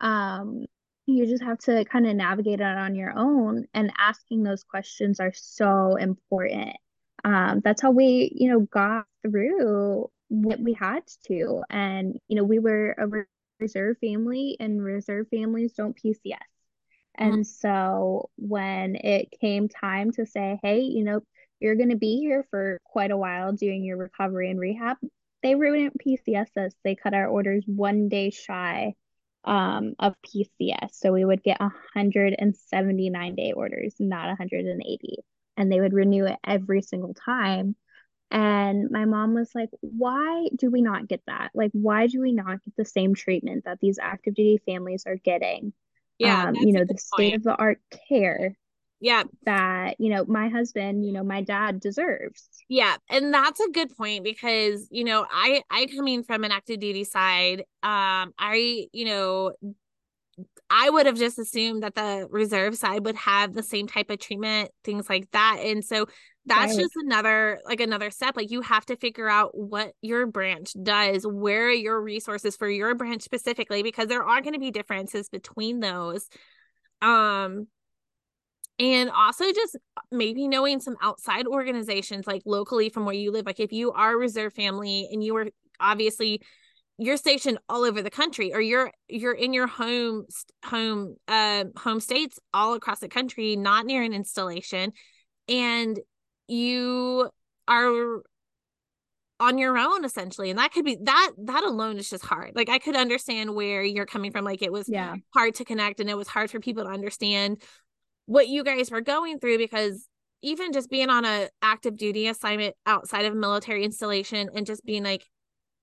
Um you just have to kind of navigate it on your own and asking those questions are so important. Um, that's how we you know got through what we had to and you know we were a reserve family and reserve families don't pcs mm-hmm. and so when it came time to say hey you know you're going to be here for quite a while doing your recovery and rehab they wouldn't pcs us. They cut our orders one day shy um, of PCS. So we would get 179 day orders, not 180. And they would renew it every single time. And my mom was like, why do we not get that? Like, why do we not get the same treatment that these active duty families are getting? Yeah. Um, you know, the state of the art care yeah that you know my husband you know my dad deserves yeah and that's a good point because you know i i coming from an active duty side um i you know I would have just assumed that the reserve side would have the same type of treatment, things like that. And so that's right. just another like another step. Like you have to figure out what your branch does, where are your resources for your branch specifically, because there are going to be differences between those. Um and also just maybe knowing some outside organizations like locally from where you live like if you are a reserve family and you are obviously you're stationed all over the country or you're you're in your home home uh home states all across the country not near an installation and you are on your own essentially and that could be that that alone is just hard. Like i could understand where you're coming from like it was yeah. hard to connect and it was hard for people to understand what you guys were going through because even just being on a active duty assignment outside of military installation and just being like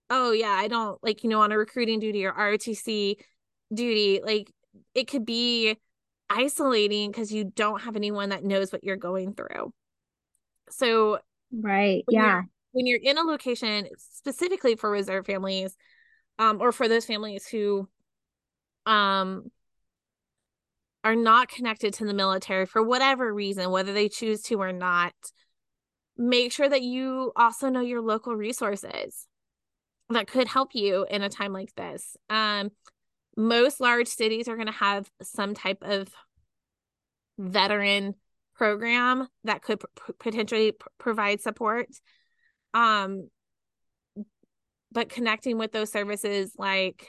oh yeah i don't like you know on a recruiting duty or rotc duty like it could be isolating because you don't have anyone that knows what you're going through. So right yeah. when you're in a location specifically for reserve families um or for those families who um are not connected to the military for whatever reason whether they choose to or not make sure that you also know your local resources that could help you in a time like this. Um most large cities are going to have some type of veteran program that could p- potentially p- provide support. Um but connecting with those services like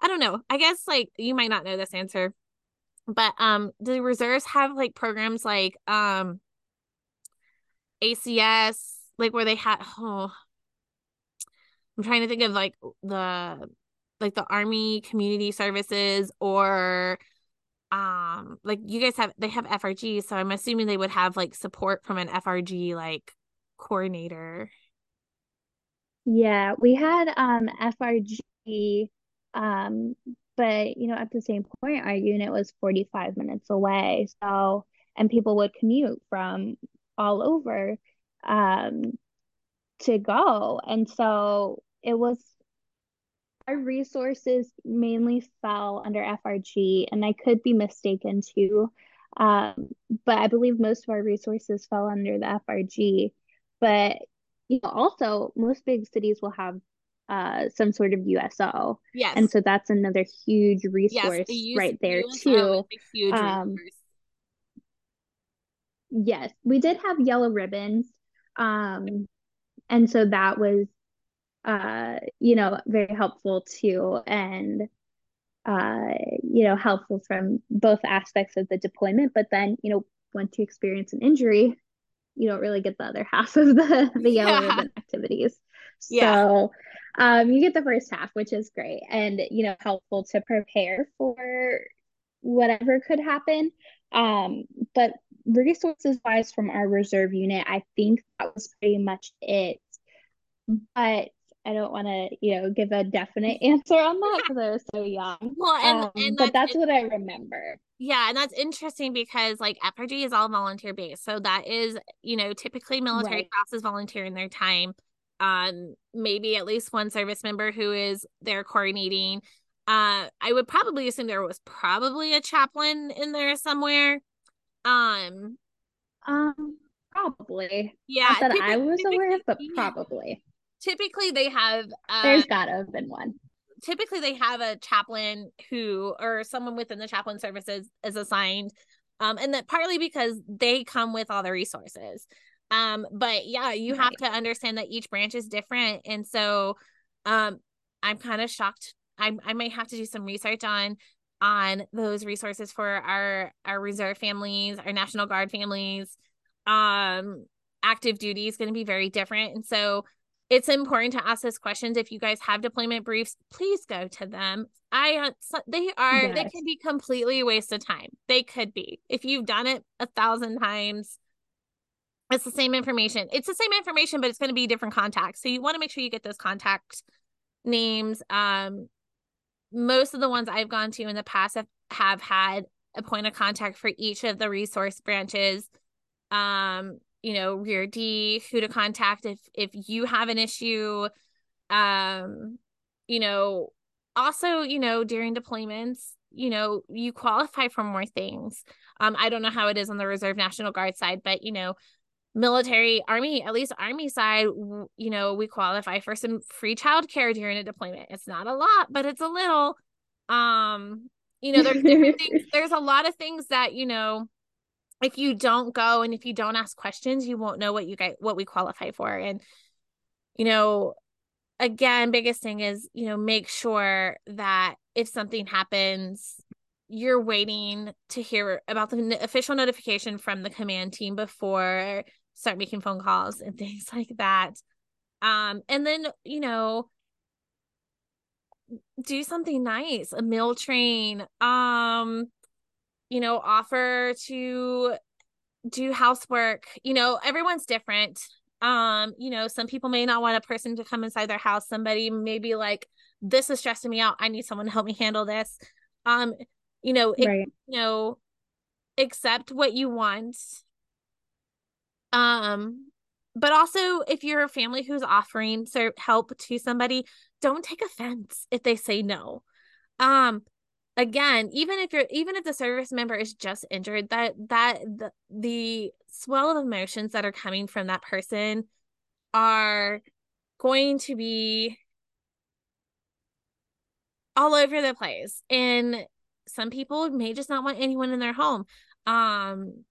i don't know i guess like you might not know this answer but um the reserves have like programs like um acs like where they had oh. I'm trying to think of like the like the army community services or um like you guys have they have frg so i'm assuming they would have like support from an frg like coordinator. Yeah, we had um FRG um but you know at the same point our unit was 45 minutes away. So and people would commute from all over um to go. And so it was our resources mainly fell under FRG and I could be mistaken too. Um, but I believe most of our resources fell under the FRG. But you know, also most big cities will have uh, some sort of USO. Yes. And so that's another huge resource yes, right there USO too. Um, yes, we did have yellow ribbons. Um, and so that was uh, you know, very helpful too and uh, you know, helpful from both aspects of the deployment, but then, you know, once you experience an injury, you don't really get the other [laughs] half of the the yellow yeah. ribbon activities. Yeah. So um, you get the first half, which is great and you know helpful to prepare for whatever could happen. Um, but resources wise from our reserve unit, I think that was pretty much it. But I don't want to, you know, give a definite [laughs] answer on that because I was so young. Well, and, um, and but that's, that's what I remember. Yeah, and that's interesting because like FRG is all volunteer based, so that is, you know, typically military right. classes volunteering their time. Um, maybe at least one service member who is there coordinating. Uh, I would probably assume there was probably a chaplain in there somewhere. Um, um, probably. Yeah, Not that I was aware of, but probably typically they have uh, there's gotta have been one typically they have a chaplain who or someone within the chaplain services is assigned um and that partly because they come with all the resources um but yeah you right. have to understand that each branch is different and so um i'm kind of shocked. I i might have to do some research on on those resources for our our reserve families our national guard families. Um active duty is going to be very different and so it's important to ask those questions. If you guys have deployment briefs please go to them. I uh, they are yes. they can be completely a waste of time. They could be. If you've done it a thousand times it's the same information. It's the same information but it's going to be different contacts. So you want to make sure you get those contact names. Um most of the ones i've gone to in the past have, have had a point of contact for each of the resource branches. Um you know rear d who to contact if if you have an issue. Um you know also you know during deployments you know you qualify for more things. Um i don't know how it is on the reserve national guard side but you know military army at least army side you know we qualify for some free childcare during a deployment it's not a lot but it's a little um you know there's things, [laughs] there's a lot of things that you know if you don't go and if you don't ask questions, you won't know what you get what we qualify for. And you know, again, biggest thing is, you know, make sure that if something happens, you're waiting to hear about the official notification from the command team before start making phone calls and [laughs] things like that. Um, and then, you know, do something nice, a meal train, um, you know, offer to do housework. You know, everyone's different. Um, you know, some people may not want a person to come inside their house. Somebody may be like, this is stressing me out. I need someone to help me handle this. Um, you know, it, you know, accept what you want. Um, but also if you're a family who's offering help to somebody, don't take offense if they say no. Um, again even if you're even if the service member is just injured that that the, the swell of emotions that are coming from that person are going to be all over the place and some people may just not want anyone in their home um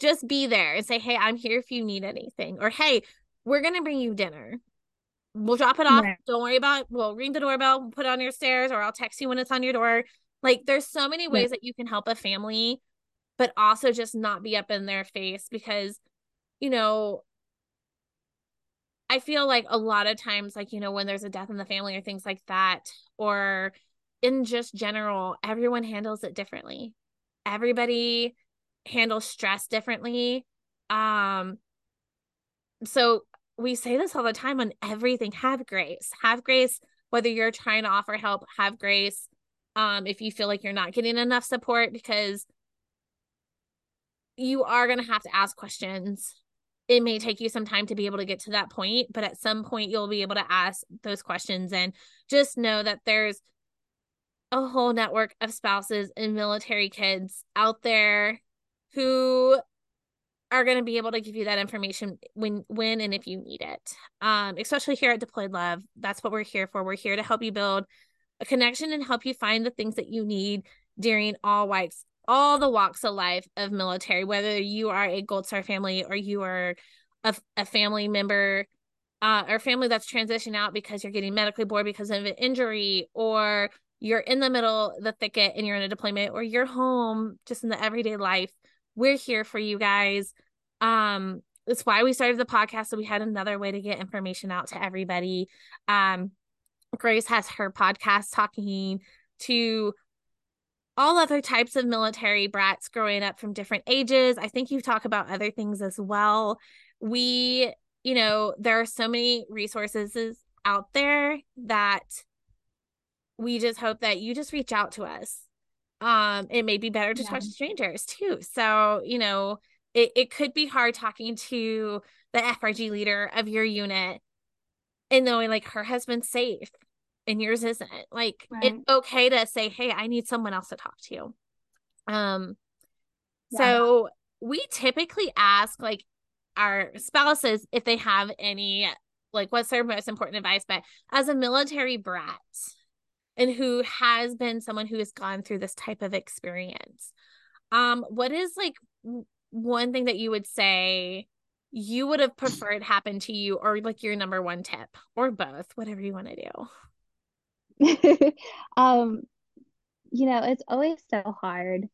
just be there and say hey i'm here if you need anything or hey we're gonna bring you dinner We'll drop it off. Right. Don't worry about it. We'll ring the doorbell, put it on your stairs, or I'll text you when it's on your door. Like there's so many ways that you can help a family, but also just not be up in their face because, you know, I feel like a lot of times, like, you know, when there's a death in the family or things like that, or in just general, everyone handles it differently. Everybody handles stress differently. Um, so we say this all the time on everything have grace have grace whether you're trying to offer help have grace um if you feel like you're not getting enough support because you are going to have to ask questions it may take you some time to be able to get to that point but at some point you'll be able to ask those questions and just know that there's a whole network of spouses and military kids out there who are going to be able to give you that information when when and if you need it. Um especially here at deployed love that's what we're here for. We're here to help you build a connection and help you find the things that you need during all whites all the walks of life of military whether you are a gold star family or you are a, a family member uh, or family that's transitioned out because you're getting medically bored because of an injury or you're in the middle the thicket and you're in a deployment or you're home just in the everyday life we're here for you guys. Um, it's why we started the podcast. So we had another way to get information out to everybody. Um, Grace has her podcast talking to all other types of military brats growing up from different ages. I think you talk about other things as well. We, you know, there are so many resources out there that we just hope that you just reach out to us um it may be better to yeah. talk to strangers too so you know it, it could be hard talking to the frg leader of your unit and knowing like her husband's safe and yours isn't like right. it's okay to say hey i need someone else to talk to um yeah. so we typically ask like our spouses if they have any like what's their most important advice but as a military brat and who has been someone who has gone through this type of experience. Um what is like one thing that you would say you would have preferred happen to you or like your number one tip or both whatever you want to do? [laughs] Um you know it's always so hard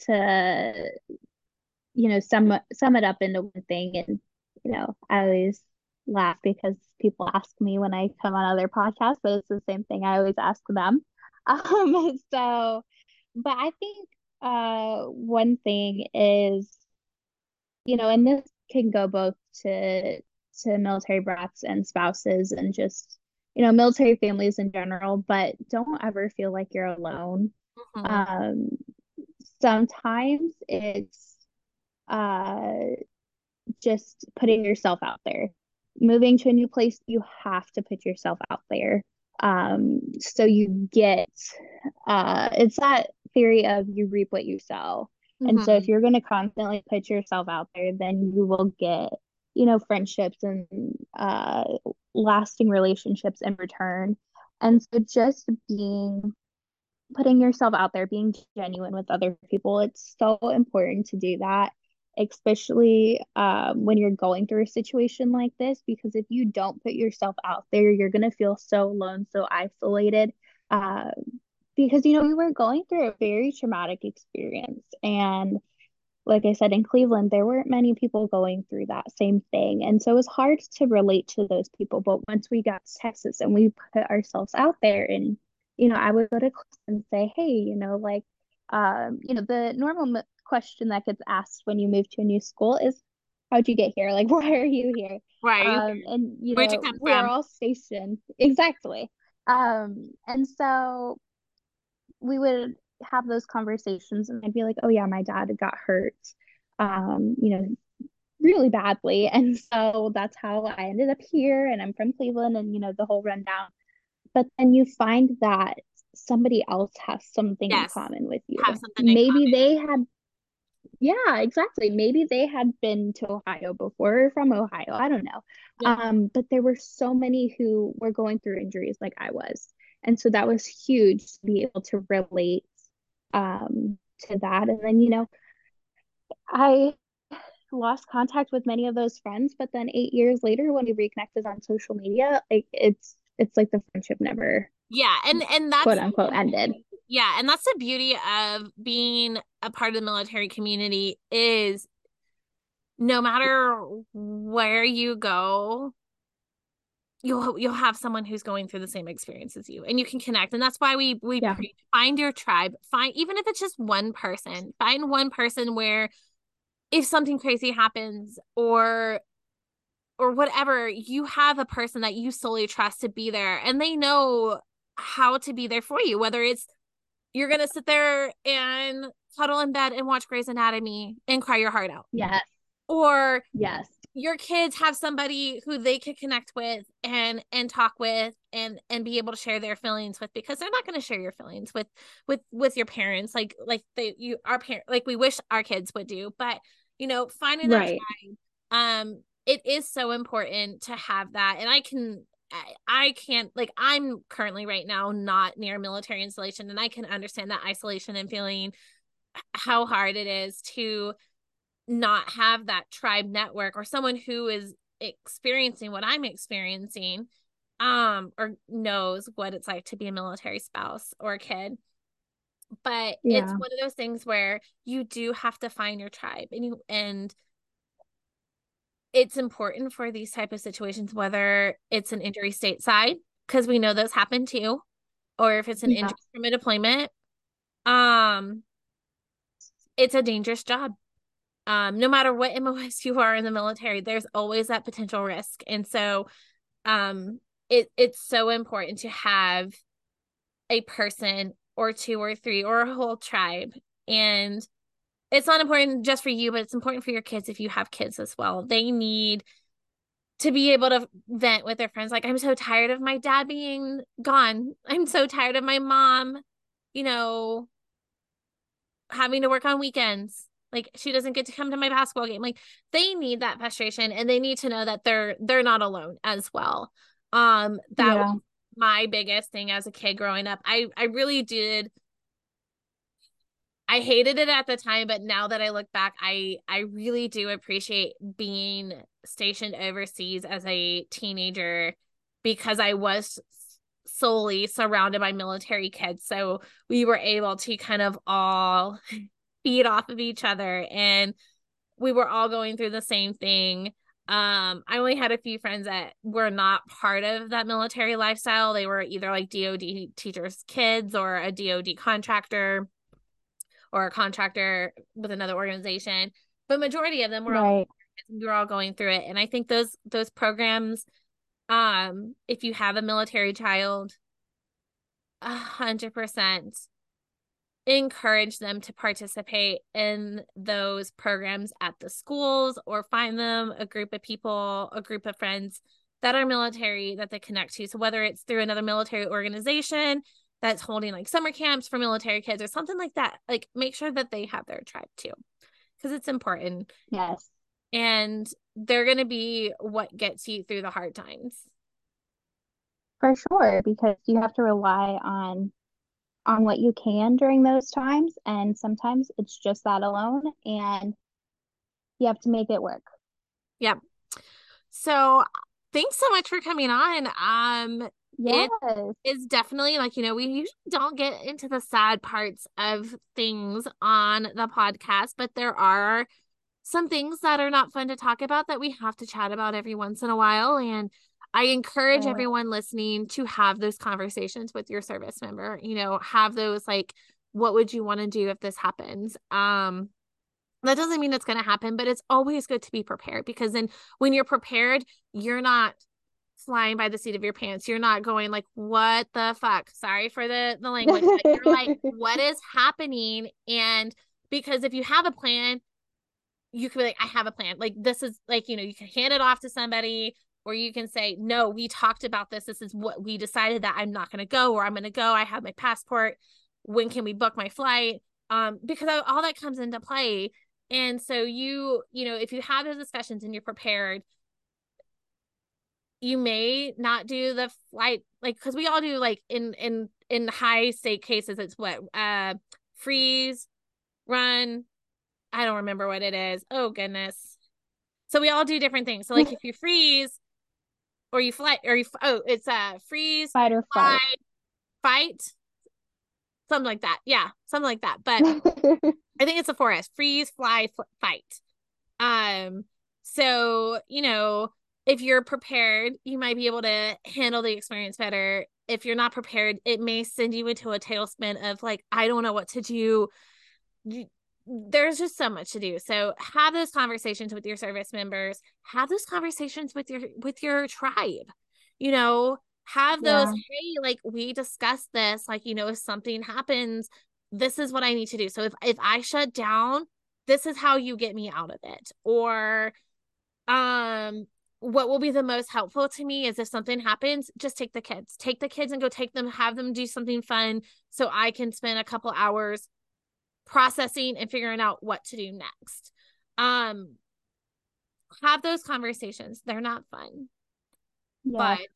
to you know sum sum it up into one thing and you know i always laugh because people ask me when I come on other podcasts, but it's the same thing I always ask them. [laughs] Um, so, but I think uh, one thing is, you know, and this can go both to to military brats and spouses and just you know military families in general but don't ever feel like you're alone mm-hmm. um sometimes it's uh just putting yourself out there moving to a new place, you have to put yourself out there. Um, so you get uh it's that theory of you reap what you sow. Mm-hmm. And so if mm-hmm. you're gonna constantly put yourself out there, then you will get, you know, friendships and uh lasting relationships in return. And so just being putting yourself out there, being genuine with other people. It's so important to do that, especially um, when you're going through a situation like this, because if you don't put yourself out there, you're going to feel so alone, so isolated. Uh, because, you know, we were going through a very traumatic experience. And like I said, in Cleveland, there weren't many people going through that same thing. And so it was hard to relate to those people. But once we got to Texas and we put ourselves out there and you know, I would go to class and say, hey, you know, like, um, you know, the normal question that gets asked when you move to a new school is, how'd you get here? Like, [laughs] why are you here? Right. Um, and you Where'd know, you we're all stationed. [laughs] Exactly. Um, and so we would have those conversations and I'd be like, oh yeah, my dad got hurt. Um, you know, really badly. [laughs] And so that's how I ended up here. And I'm from Cleveland and, you know, the whole rundown but then you find that somebody else has something yes. in common with you. Maybe they had yeah, exactly. Maybe they had been to Ohio before from Ohio. I don't know. Yeah. Um, but there were so many who were going through injuries like I was. And so that was huge to be able to relate um to that. And then, you know, I lost contact with many of those friends, but then eight years later when we reconnected on social media, like it's it's like the friendship never yeah and and that's quote unquote ended yeah and that's the beauty of being a part of the military community is no matter where you go you'll you'll have someone who's going through the same experience as you and you can connect and that's why we we yeah. find your tribe find even if it's just one person find one person where if something crazy happens or or whatever, you have a person that you solely trust to be there and they know how to be there for you, whether it's you're going to sit there and cuddle in bed and watch Grey's Anatomy and cry your heart out. Yes. Or yes. Your kids have somebody who they could connect with and and talk with and and be able to share their feelings with because they're not going to share your feelings with with with your parents like like they you our parent like we wish our kids would do but you know finding right. that time um it is so important to have that and i can I, can't like I'm currently right now not near military installation and I can understand that isolation and feeling how hard it is to not have that tribe network or someone who is experiencing what I'm experiencing um or knows what it's like to be a military spouse or a kid but yeah. it's one of those things where you do have to find your tribe and you and it's important for these type of situations whether it's an injury stateside because we know those happen too or if it's an yeah. injury from a deployment um it's a dangerous job um no matter what [laughs] MOS you are in the military there's always that potential risk and so um it it's so important to have a person or two or three or a whole tribe and it's not important just for you, but it's important for your kids if you have kids as well. They need to be able to vent with their friends. Like, I'm so tired of my dad being gone. I'm so tired of my mom, you know, having to work on weekends. Like she doesn't get to come to my basketball game. Like they need that frustration and they need to know that they're they're not alone as well. Um that yeah. was my biggest thing as a kid growing up. I I really did I hated it at the time, but now that I look back, I I really do appreciate being stationed overseas as a teenager because I was solely surrounded by military kids. So we were able to kind of all [laughs] feed off of each other and we were all going through the same thing. Um, I only had a few friends that were not part of that military lifestyle. They were either like DoD teachers' kids or a DoD contractor or a contractor with another organization but majority of them were right. all we were all going through it and i think those those programs um if you have a military child a hundred percent encourage them to participate in those programs at the schools or find them a group of people a group of friends that are military that they connect to so whether it's through another military organization that's holding like summer camps for military kids or something like that like make sure that they have their tribe too because it's important yes and they're going to be what gets you through the hard times for sure because you have to rely on on what you can during those times. And sometimes it's just that alone. And you have to make it work. yeah So thanks so much for coming on. Um, yes. it is definitely like you know we usually don't get into the sad parts of things on the podcast, but there are some things that are not fun to talk about that we have to chat about every once in a while and I encourage everyone listening to have those conversations with your service member. You know, have those like, what would you want to do if this happens? Um, that doesn't mean it's going to happen, but it's always good to be prepared because then when you're prepared, you're not flying by the seat of your pants. You're not going like, what the fuck? Sorry for the the [laughs] language, but you're like, what is happening? And because if you have a plan, you can be like, I have a plan. Like this is like, you know, you can hand it off to somebody or you can say, No, we talked about this. This is what we decided that I'm not going to go, or I'm going to go. I have my passport. When can we book my flight? Um, because all that comes into play. And so you, you know, if you have those discussions and you're prepared, you may not do the flight like because we all do like in in in high stake cases it's what uh freeze run i don't remember what it is. Oh goodness. So we all do different things. So like if you freeze or you fly or you oh it's uh freeze fight or fly, fight something like that. Yeah something like that. But [laughs] i think it's a forest. Freeze fly fight. Um so you know if you're prepared you might be able to handle the experience better. If you're not prepared it may send you into a tailspin of like i don't know what to do. There's just so much to do. So have those conversations with your service members. Have those conversations with your with your tribe you know? Have those yeah. hey like we discussed this like you know if something happens this is what i need to do. So if if i shut down this is how you get me out of it. Or um what will be the most helpful to me is if something happens just take the kids take the kids and go take them have them do something fun so i can spend a couple hours processing and figuring out what to do next. Um have those conversations. They're not fun. Yeah. But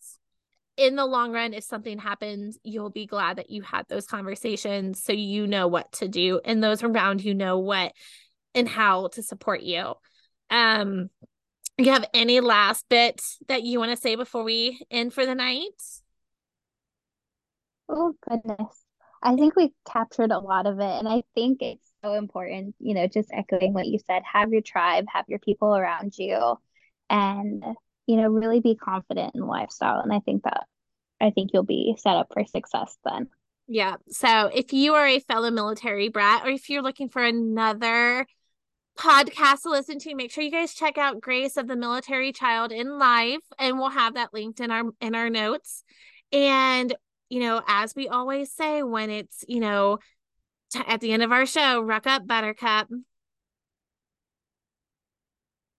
in the long run if something happens, you'll be glad that you had those conversations so you know what to do and those around you know what and how to support you. Um you have any last bits that you want to say before we end for the night? Oh goodness. I think we captured a lot of it. And I think it's so important, you know, just echoing what you said have your tribe, have your people around you, and, you know, really be confident in lifestyle. And I think that, I think you'll be set up for success then. Yeah. So if you are a fellow military brat, or if you're looking for another podcast to listen to, make sure you guys check out Grace of the Military Child and Life, and we'll have that linked in our in our notes. And you know, as we always say when it's, you know, t- at the end of our show, ruck up, buttercup.